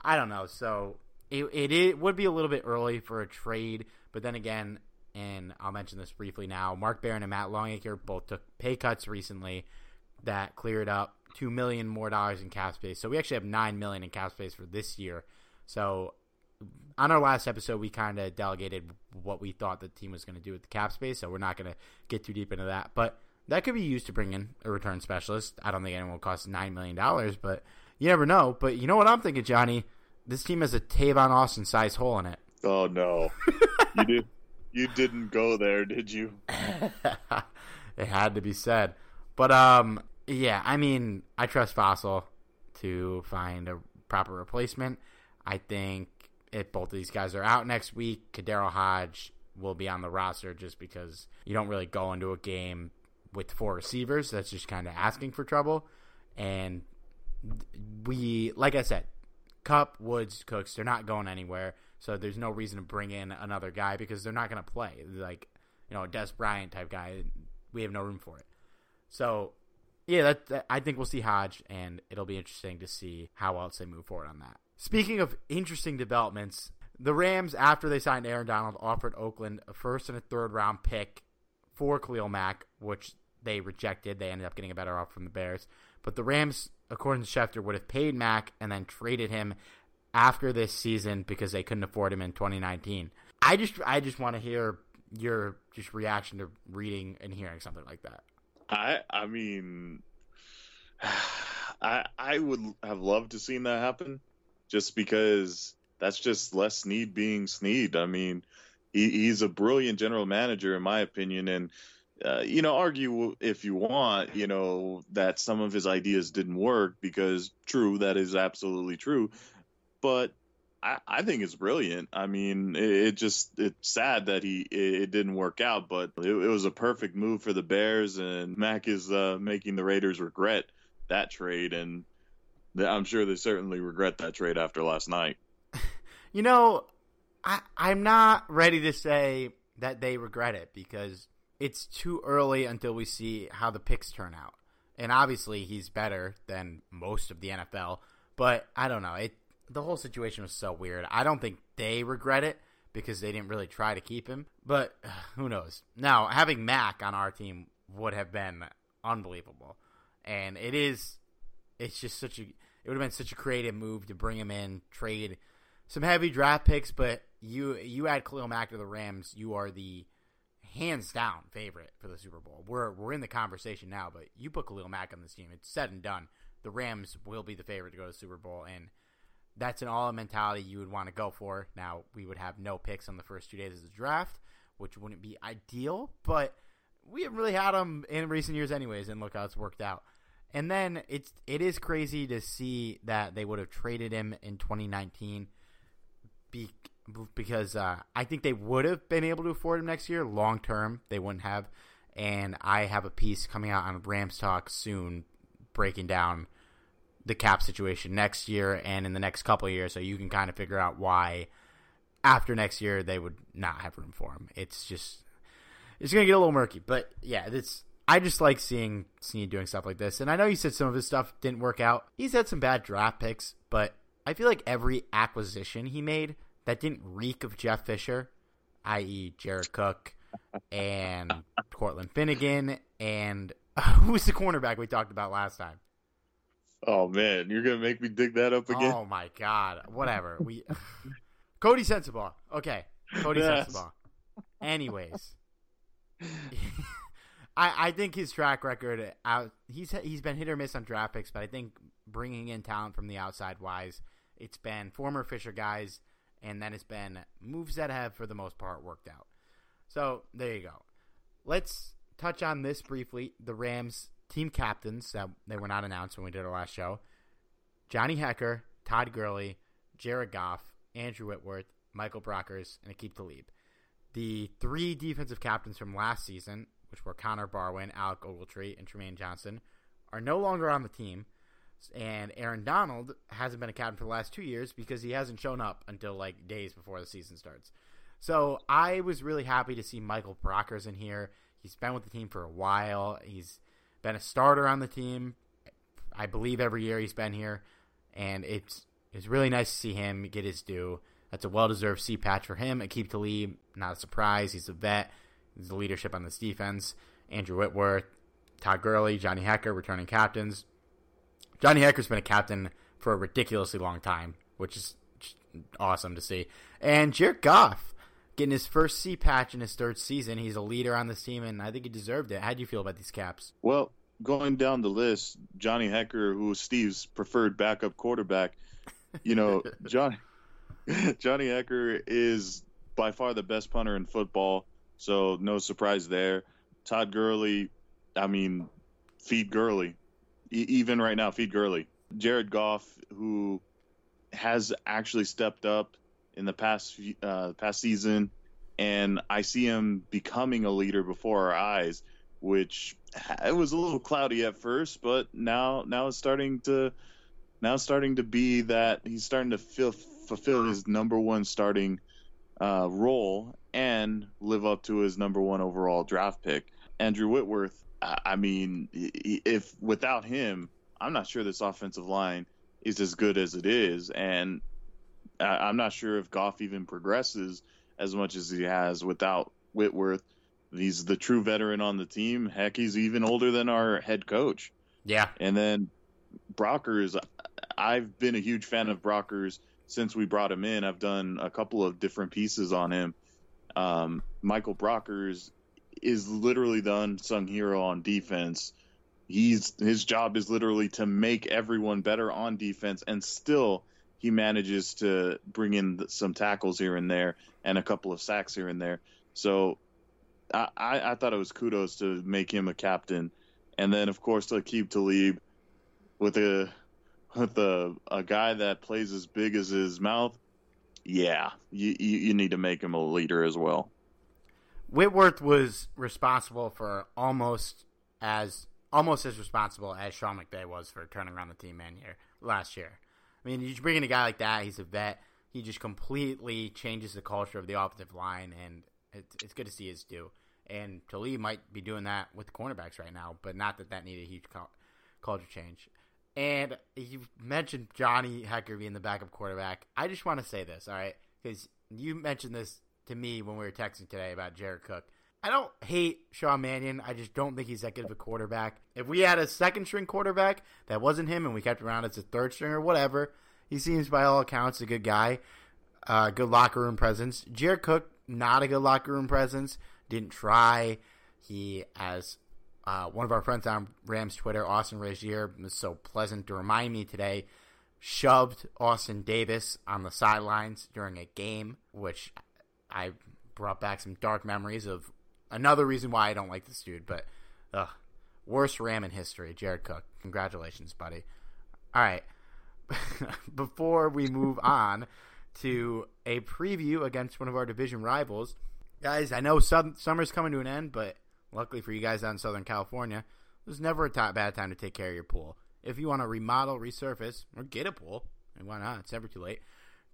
I don't know. So it, it, it would be a little bit early for a trade, but then again, and I'll mention this briefly now. Mark Barron and Matt Longacre both took pay cuts recently that cleared up two million more dollars in cap space. So we actually have nine million in cap space for this year. So on our last episode, we kind of delegated what we thought the team was going to do with the cap space. So we're not going to get too deep into that, but that could be used to bring in a return specialist. I don't think anyone will cost nine million dollars, but you never know. But you know what I'm thinking, Johnny? This team has a Tavon Austin size hole in it. Oh no, you did you didn't go there, did you? (laughs) it had to be said. But um, yeah, I mean, I trust Fossil to find a proper replacement. I think if both of these guys are out next week, KhaDarel Hodge will be on the roster just because you don't really go into a game with four receivers. That's just kind of asking for trouble. And we, like I said, Kupp, Woods, Cooks, they're not going anywhere. So there's no reason to bring in another guy because they're not going to play. Like, you know, a Dez Bryant type guy, we have no room for it. So, yeah, that, that, I think we'll see Hodge, and it'll be interesting to see how else they move forward on that. Speaking of interesting developments, the Rams, after they signed Aaron Donald, offered Oakland a first and a third round pick for Khalil Mack, which they rejected. They ended up getting a better offer from the Bears. But the Rams, according to Schefter, would have paid Mack and then traded him after this season because they couldn't afford him in 2019. I just I just want to hear your just reaction to reading and hearing something like that. I I mean (sighs) I I would have loved to seen that happen just because that's just Les Snead being Snead. I mean, he, he's a brilliant general manager in my opinion and uh, you know, argue if you want, you know, that some of his ideas didn't work because true, that is absolutely true. But I, I think it's brilliant. I mean, it, it, just it's sad that he it, didn't work out, but it, it, was a perfect move for the Bears, and Mack is uh, making the Raiders regret that trade, and I'm sure they certainly regret that trade after last night. (laughs) you know, I I'm not ready to say that they regret it because it's too early until we see how the picks turn out. And obviously, he's better than most of the NFL, but I don't know. It the whole situation was so weird. I don't think they regret it because they didn't really try to keep him. But (sighs) who knows? Now having Mack on our team would have been unbelievable, and it is. It's just such a. It would have been such a creative move to bring him in, trade some heavy draft picks, but you you add Khalil Mack to the Rams, you are the hands down favorite for the Super Bowl. We're we're in the conversation now, but you put Khalil Mack on this team, it's said and done. The Rams will be the favorite to go to the Super Bowl, and that's an all mentality you would want to go for. Now, we would have no picks on the first two days of the draft, which wouldn't be ideal, but we haven't really had them in recent years, anyways, and look how it's worked out. And then it's it is crazy to see that they would have traded him in 2019 be, because uh, I think they would have been able to afford him next year. Long term, they wouldn't have. And I have a piece coming out on Rams Talk soon breaking down the cap situation next year and in the next couple years, so you can kind of figure out why after next year they would not have room for him. It's just it's gonna get a little murky, but yeah, it's I just like seeing Snead doing stuff like this. And I know you said some of his stuff didn't work out. He's had some bad draft picks, but I feel like every acquisition he made that didn't reek of Jeff Fisher, i.e., Jared Cook and (laughs) Cortland Finnegan, and (laughs) who's the cornerback we talked about last time? Oh man, you're gonna make me dig that up again. Oh my god, whatever. We (laughs) Coty Sensabaugh. Okay, Cody yes. Sensabaugh. Anyways, I I think his track record out. He's he's been hit or miss on draft picks, but I think bringing in talent from the outside wise, it's been former Fisher guys, and then it's been moves that have for the most part worked out. So there you go. Let's touch on this briefly. The Rams team captains that they were not announced when we did our last show Johnny Hekker, Todd Gurley, Jared Goff, Andrew Whitworth, Michael Brockers, and Aqib Talib. The three defensive captains from last season which were Connor Barwin, Alec Ogletree, and Trumaine Johnson, are no longer on the team. And Aaron Donald hasn't been a captain for the last two years because he hasn't shown up until like days before the season starts. So I was really happy to see Michael Brockers in here. He's been with the team for a while. He's been a starter on the team, I believe, every year he's been here, and it's it's really nice to see him get his due. That's a well deserved C patch for him. Aqib Talib, not a surprise. He's a vet. He's the leadership on this defense. Andrew Whitworth, Todd Gurley, Johnny Hekker, returning captains. Johnny Hekker's been a captain for a ridiculously long time, which is awesome to see. And Jared Goff getting his first C patch in his third season. He's a leader on this team, and I think he deserved it. How do you feel about these caps? Well, going down the list, Johnny Hekker, who was Steve's preferred backup quarterback, you know, (laughs) Johnny Johnny Hekker is by far the best punter in football, so no surprise there. Todd Gurley, I mean, feed Gurley. Even right now, feed Gurley. Jared Goff, who has actually stepped up in the past uh, past season, and I see him becoming a leader before our eyes, which it was a little cloudy at first, but now now it's starting to now starting to be that he's starting to feel, fulfill his number one starting uh, role and live up to his number one overall draft pick. Andrew Whitworth, I mean, if without him, I'm not sure this offensive line is as good as it is, and I'm not sure if Goff even progresses as much as he has without Whitworth. He's the true veteran on the team. Heck, he's even older than our head coach. Yeah. And then Brockers, I've been a huge fan of Brockers since we brought him in. I've done a couple of different pieces on him. Um, Michael Brockers is literally the unsung hero on defense. He's his job is literally to make everyone better on defense, and still he manages to bring in some tackles here and there and a couple of sacks here and there. So I, I, I thought it was kudos to make him a captain, and then of course to keep Talib with a with a, a guy that plays as big as his mouth. Yeah, you, you, you need to make him a leader as well. Whitworth was responsible for almost as almost as responsible as Sean McVay was for turning around the team man year last year. I mean, you bring in a guy like that, he's a vet. He just completely changes the culture of the offensive line, and it's, it's good to see his due. And Talib might be doing that with the cornerbacks right now, but not that that needed a huge culture change. And you mentioned Johnny Hekker being the backup quarterback. I just want to say this, all right? Because you mentioned this to me when we were texting today about Jared Cook. I don't hate Sean Mannion. I just don't think he's that good of a quarterback. If we had a second string quarterback that wasn't him and we kept around as a third string or whatever, he seems by all accounts a good guy, uh, good locker room presence. Jared Cook, not a good locker room presence. Didn't try. He, as uh, one of our friends on Rams Twitter, Austin Regier, was so pleasant to remind me today, shoved Austin Davis on the sidelines during a game, which I brought back some dark memories of another reason why I don't like this dude. But ugh, worst Ram in history, Jared Cook. Congratulations, buddy. All right. (laughs) Before we move (laughs) on to a preview against one of our division rivals, guys, I know summer's coming to an end, but luckily for you guys out in Southern California, there's never a bad time to take care of your pool. If you want to remodel, resurface, or get a pool, and why not? It's never too late.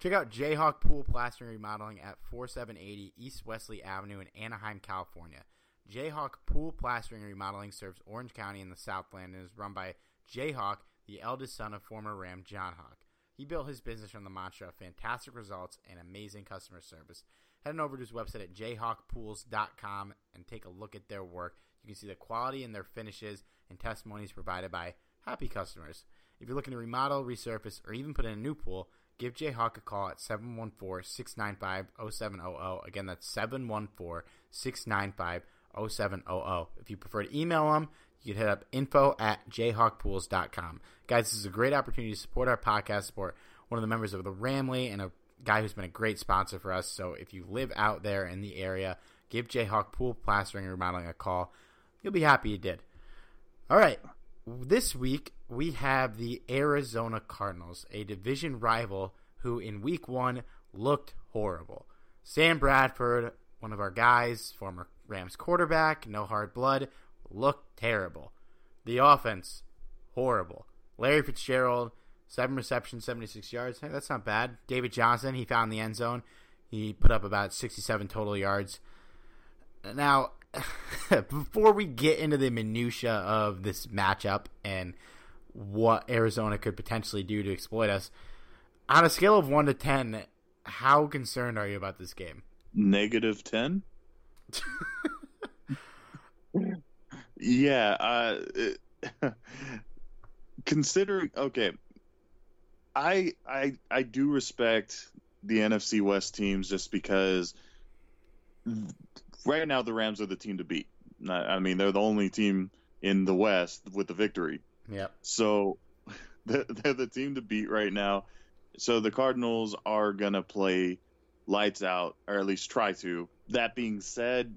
Check out Jayhawk Pool Plastering Remodeling at 4780 East Wesley Avenue in Anaheim, California. Jayhawk Pool Plastering Remodeling serves Orange County in the Southland and is run by Jayhawk, the eldest son of former Ram John Hawk. He built his business from the mantra of fantastic results and amazing customer service. Head on over to his website at jayhawkpools.com and take a look at their work. You can see the quality in their finishes and testimonies provided by happy customers. If you're looking to remodel, resurface, or even put in a new pool, give Jayhawk a call at 714-695-0700. Again, that's 714-695-0700. If you prefer to email them, you can hit up info at jayhawkpools.com. Guys, this is a great opportunity to support our podcast, support one of the members of the Ramley and a guy who's been a great sponsor for us. So if you live out there in the area, give Jayhawk Pool Plastering and Remodeling a call. You'll be happy you did. All right. This week, we have the Arizona Cardinals, a division rival who in week one looked horrible. Sam Bradford, one of our guys, former Rams quarterback, no hard blood, looked terrible. The offense, horrible. Larry Fitzgerald, seven receptions, 76 yards. Hey, that's not bad. David Johnson, he found the end zone. He put up about 67 total yards. Now, (laughs) before we get into the minutia of this matchup and what Arizona could potentially do to exploit us, on a scale of 1 to 10, how concerned are you about this game? Negative 10? (laughs) yeah, uh, (laughs) considering okay, I I I do respect the NFC West teams just because right now the Rams are the team to beat. I mean, they're the only team in the West with the victory. Yep. So (laughs) they're, they're the team to beat right now. So the Cardinals are gonna play lights out, or at least try to. That being said,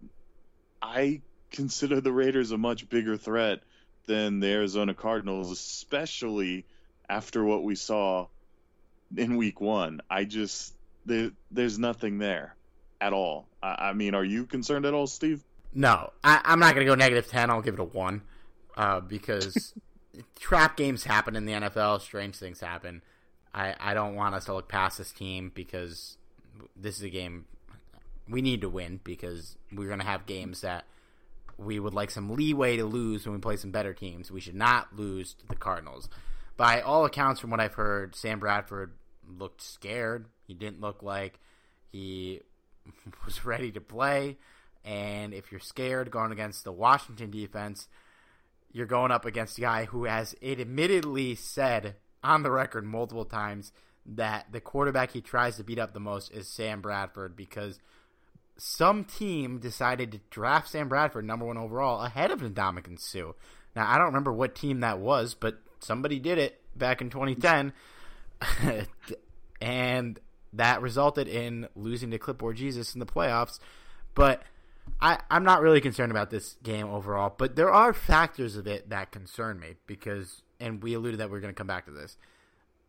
I consider the Raiders a much bigger threat than the Arizona Cardinals, especially after what we saw in Week One. I just there, there's nothing there at all. I, I, mean, are you concerned at all, Steve? No, I, am not going to go negative ten. I'll give it a one uh, because (laughs) trap games happen in the NFL. Strange things happen. I, I don't want us to look past this team because this is a game we need to win because we're going to have games that we would like some leeway to lose when we play some better teams. We should not lose to the Cardinals. By all accounts, from what I've heard, Sam Bradford looked scared. He didn't look like he (laughs) was ready to play. And if you're scared going against the Washington defense, you're going up against a guy who has it admittedly said on the record multiple times that the quarterback he tries to beat up the most is Sam Bradford because some team decided to draft Sam Bradford number one overall ahead of Ndamukong Suh. Now I don't remember what team that was, but somebody did it back in 2010, (laughs) and that resulted in losing to Clipboard Jesus in the playoffs. But I, I'm not really concerned about this game overall. But there are factors of it that concern me because, and we alluded that we are going to come back to this.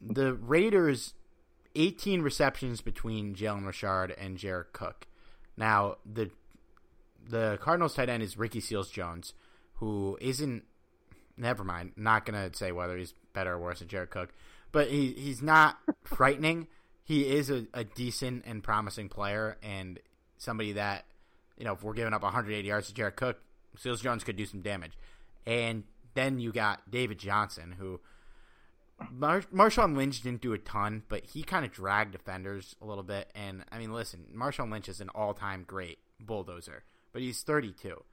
The Raiders, 18 receptions between Jalen Richard and Jared Cook. Now the the Cardinals tight end is Ricky Seals Jones, who isn't. Never mind. Not gonna say whether he's better or worse than Jared Cook, but he he's not frightening. He is a, a decent and promising player, and somebody that you know if we're giving up 180 yards to Jared Cook, Seals Jones could do some damage. And then you got David Johnson, who Mar- Marshawn Lynch didn't do a ton, but he kind of dragged defenders a little bit. And I mean, listen, Marshawn Lynch is an all-time great bulldozer, but he's 32.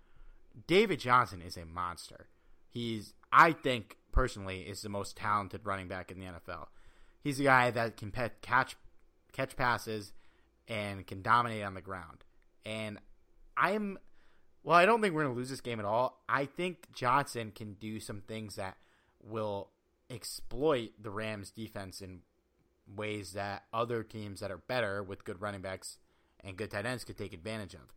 David Johnson is a monster. He's, I think, personally, is the most talented running back in the NFL. He's a guy that can catch catch passes and can dominate on the ground. And I'm, well, I don't think we're going to lose this game at all. I think Johnson can do some things that will exploit the Rams defense in ways that other teams that are better with good running backs and good tight ends could take advantage of.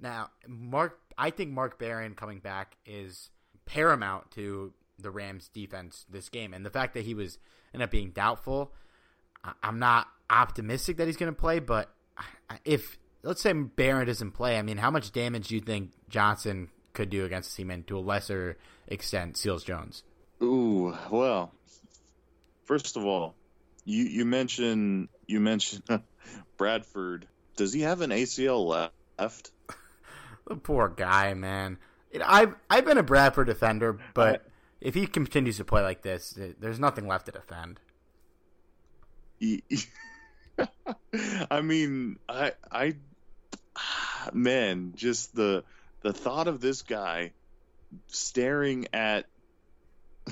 Now, Mark, I think Mark Barron coming back is paramount to the Rams defense this game, and the fact that he was ended up being doubtful, I'm not optimistic that he's going to play. But if let's say Barron doesn't play, I mean, how much damage do you think Johnson could do against the team, and to a lesser extent, Seals Jones? Ooh, well, first of all, you you mentioned you mentioned (laughs) Bradford. Does he have an ACL left? the (laughs) poor guy, man. It, I've I've been a Bradford defender, but if he continues to play like this, there's nothing left to defend. (laughs) (laughs) I mean, I I (sighs) man, just the the thought of this guy staring at (laughs)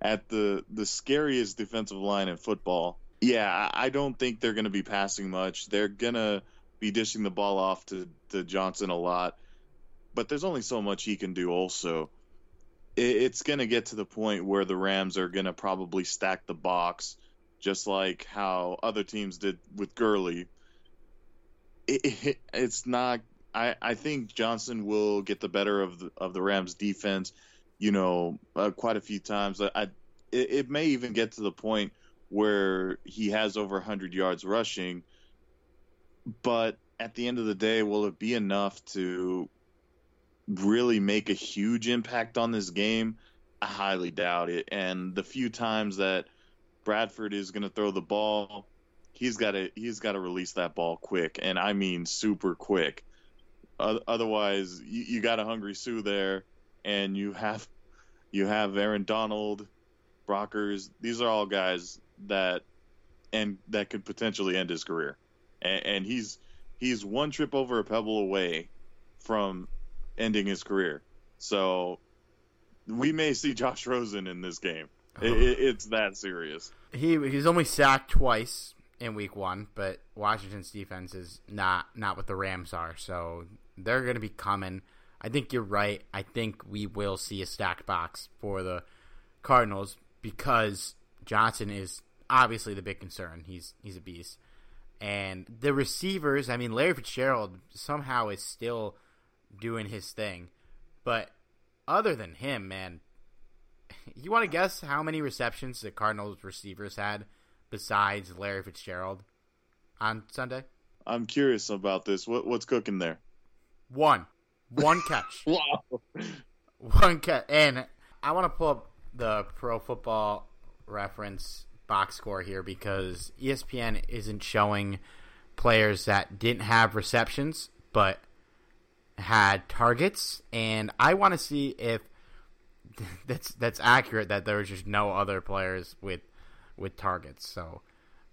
at the the scariest defensive line in football. Yeah, I don't think they're going to be passing much. They're going to be dishing the ball off to, to Johnson a lot, but there's only so much he can do. Also, it, it's going to get to the point where the Rams are going to probably stack the box, just like how other teams did with Gurley. It, it, it's not. I, I think Johnson will get the better of the of the Rams defense you know, uh, quite a few times. I, I it, it, may even get to the point where he has over 100 yards rushing, but at the end of the day, will it be enough to really make a huge impact on this game, I highly doubt it. And the few times that Bradford is going to throw the ball, he's got to he's got to release that ball quick, and I mean super quick. Otherwise, you, you got a hungry Suh there, and you have you have Aaron Donald, Brockers. These are all guys that and that could potentially end his career, and, and he's he's one trip over a pebble away from ending his career. So we may see Josh Rosen in this game. It, uh-huh. it, it's that serious. He he's only sacked twice in week one, but Washington's defense is not not what the Rams are, so they're going to be coming. I think you're right. I think we will see a stacked box for the Cardinals because Johnson is obviously the big concern. He's he's a beast. And the receivers, I mean Larry Fitzgerald somehow is still doing his thing. But other than him, man, you want to guess how many receptions the Cardinals receivers had besides Larry Fitzgerald on Sunday? I'm curious about this. What what's cooking there? One. One catch. (laughs) wow. One catch. And I want to pull up the pro football reference box score here because ESPN isn't showing players that didn't have receptions but had targets and I want to see if (laughs) that's that's accurate that there was just no other players with with targets. So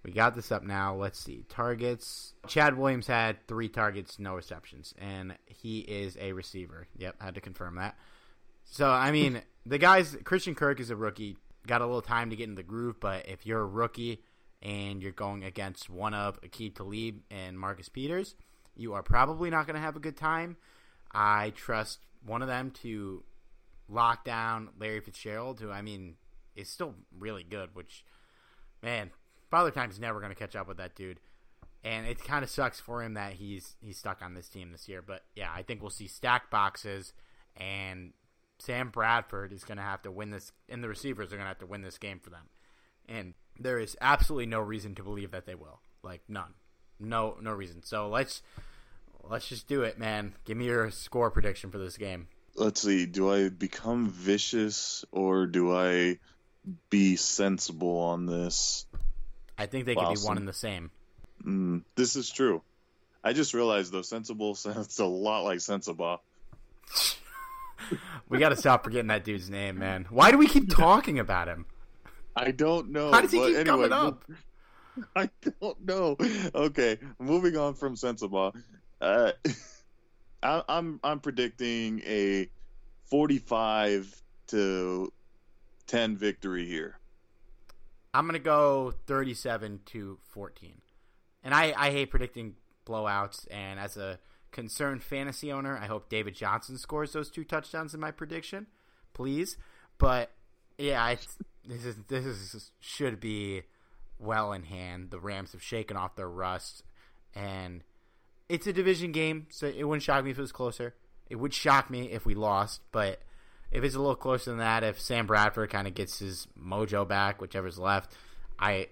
we got this up now. Let's see. Targets. Chad Williams had three targets, no receptions, and he is a receiver. Yep, had to confirm that. So I mean, the guys Christian Kirk is a rookie, got a little time to get in the groove, but if you're a rookie and you're going against one of Aqib Talib and Marcus Peters, you are probably not going to have a good time. I trust one of them to lock down Larry Fitzgerald, who I mean is still really good, which man, Father Time's never going to catch up with that dude. And it kind of sucks for him that he's he's stuck on this team this year. But yeah, I think we'll see stack boxes, and Sam Bradford is going to have to win this, and the receivers are going to have to win this game for them. And there is absolutely no reason to believe that they will. Like none, no no reason. So let's let's just do it, man. Give me your score prediction for this game. Let's see. Do I become vicious or do I be sensible on this? I think they could be one and the same. Mm, this is true. I just realized though, sensible (laughs) sounds a lot like sensible. (laughs) we got to stop forgetting that dude's name, man. Why do we keep (laughs) talking about him? I don't know. How does he keep anyway, coming up? I don't know. Okay, moving on from sensible. Uh, I, I'm I'm predicting a 45 to 10 victory here. I'm gonna go 37 to 14, and I I hate predicting blowouts. And as a concerned fantasy owner, I hope David Johnson scores those two touchdowns in my prediction, please. But yeah, I, this is this is should be well in hand. The Rams have shaken off their rust, and it's a division game, so it wouldn't shock me if it was closer. It would shock me if we lost, but if it's a little closer than that, if Sam Bradford kind of gets his mojo back, whichever's left, I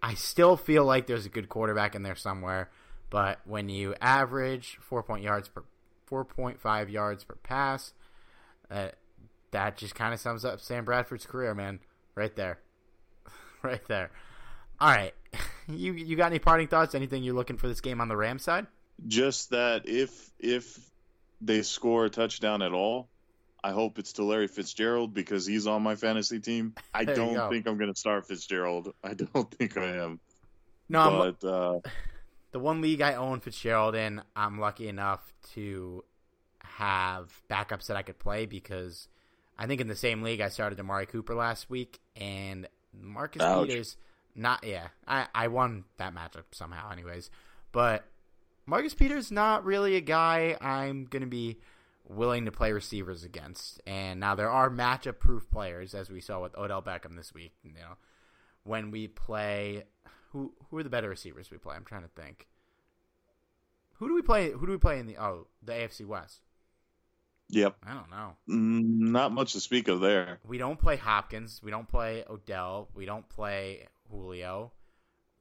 I still feel like there's a good quarterback in there somewhere. But when you average four point yards per four point five yards per pass, uh, that just kind of sums up Sam Bradford's career, man. Right there, (laughs) right there. All right, you you got any parting thoughts? Anything you're looking for this game on the Ram side? Just that if if they score a touchdown at all, I hope it's to Larry Fitzgerald because he's on my fantasy team. I There don't think I'm going to start Fitzgerald. I don't think I am. No, but uh, (sighs) the one league I own Fitzgerald in, I'm lucky enough to have backups that I could play because I think in the same league I started Amari Cooper last week and Marcus Ouch. Peters. Not yeah, I I won that matchup somehow, anyways. But Marcus Peters not really a guy I'm gonna be willing to play receivers against. And now there are matchup proof players, as we saw with Odell Beckham this week. You know, when we play, who who are the better receivers we play? I'm trying to think. Who do we play? Who do we play in the oh the AFC West? yep, I don't know. Mm, not much to speak of there. We don't play Hopkins. We don't play Odell. We don't play Julio.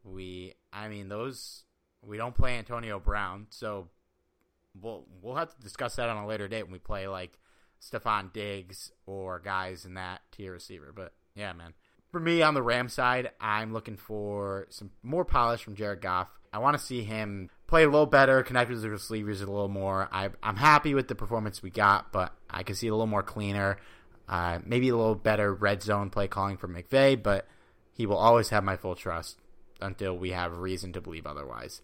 We, I mean, those. We don't play Antonio Brown. So, we'll we'll have to discuss that on a later date when we play like Stefon Diggs or guys in that tier receiver. But yeah, man. For me on the Ram side, I'm looking for some more polish from Jared Goff. I want to see him play a little better, connect with the receivers a little more. I, am happy with the performance we got, but I can see a little more cleaner. Uh, maybe a little better red zone play calling from McVay, but he will always have my full trust until we have reason to believe otherwise.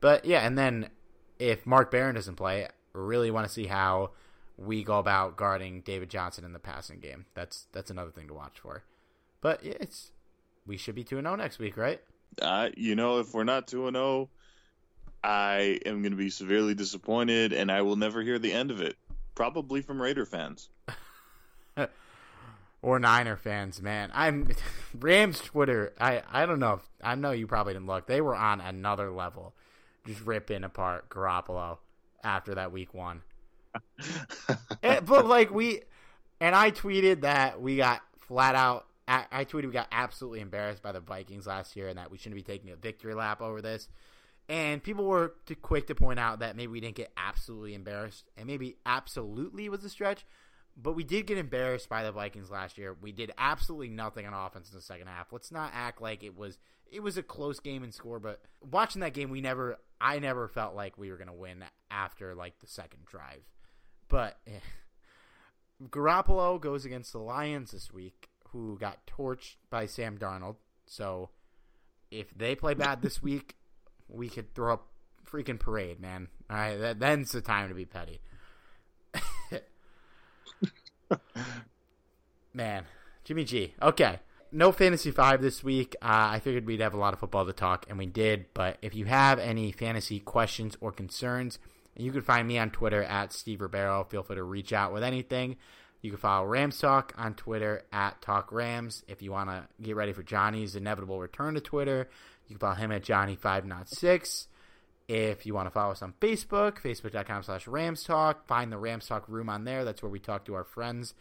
But yeah, and then if Mark Barron doesn't play, really want to see how we go about guarding David Johnson in the passing game. That's that's another thing to watch for. But it's we should be two and zero oh next week, right? Uh, you know, if we're not two and zero, oh, I am going to be severely disappointed, and I will never hear the end of it. Probably from Raider fans. (laughs) or Niner fans, man. I'm (laughs) Rams Twitter. I I don't know. If, I know you probably didn't look. They were on another level, just ripping apart Garoppolo after that week one. (laughs) and, but like we, and I tweeted that we got flat out. I tweeted we got absolutely embarrassed by the Vikings last year, and that we shouldn't be taking a victory lap over this. And people were too quick to point out that maybe we didn't get absolutely embarrassed, and maybe absolutely was a stretch, but we did get embarrassed by the Vikings last year. We did absolutely nothing on offense in the second half. Let's not act like it was it was a close game in score, but watching that game, we never I never felt like we were gonna win after like the second drive. But eh. Garoppolo goes against the Lions this week, who got torched by Sam Darnold. So if they play bad this week, we could throw up freaking parade, man. All right, that, then's the time to be petty. Man, Jimmy G. Okay, no fantasy five this week. Uh, I figured we'd have a lot of football to talk, and we did. But if you have any fantasy questions or concerns, you can find me on Twitter at Steve Rebeiro. Feel free to reach out with anything. You can follow Rams Talk on Twitter at Talk Rams. If you want to get ready for Johnny's inevitable return to Twitter, you can follow him at Johnny506. If you want to follow us on Facebook, facebook.com slash Rams Talk. Find the Rams Talk room on there. That's where we talk to our friends.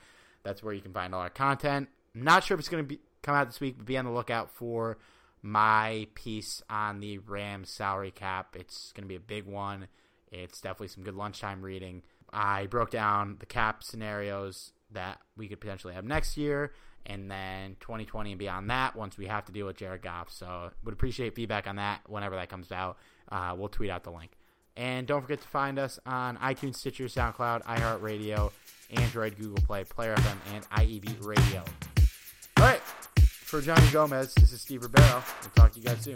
That's where you can find all our content. I'm not sure if it's going to be come out this week, but be on the lookout for my piece on the Rams salary cap. It's going to be a big one. It's definitely some good lunchtime reading. I broke down the cap scenarios that we could potentially have next year, and then 2020 and beyond that once we have to deal with Jared Goff. So would appreciate feedback on that whenever that comes out. Uh, we'll tweet out the link. And don't forget to find us on iTunes, Stitcher, SoundCloud, iHeartRadio, Android, Google Play, Player FM, and IEV Radio. All right. For Johnny Gomez, this is Steve Rebeiro. We'll talk to you guys soon.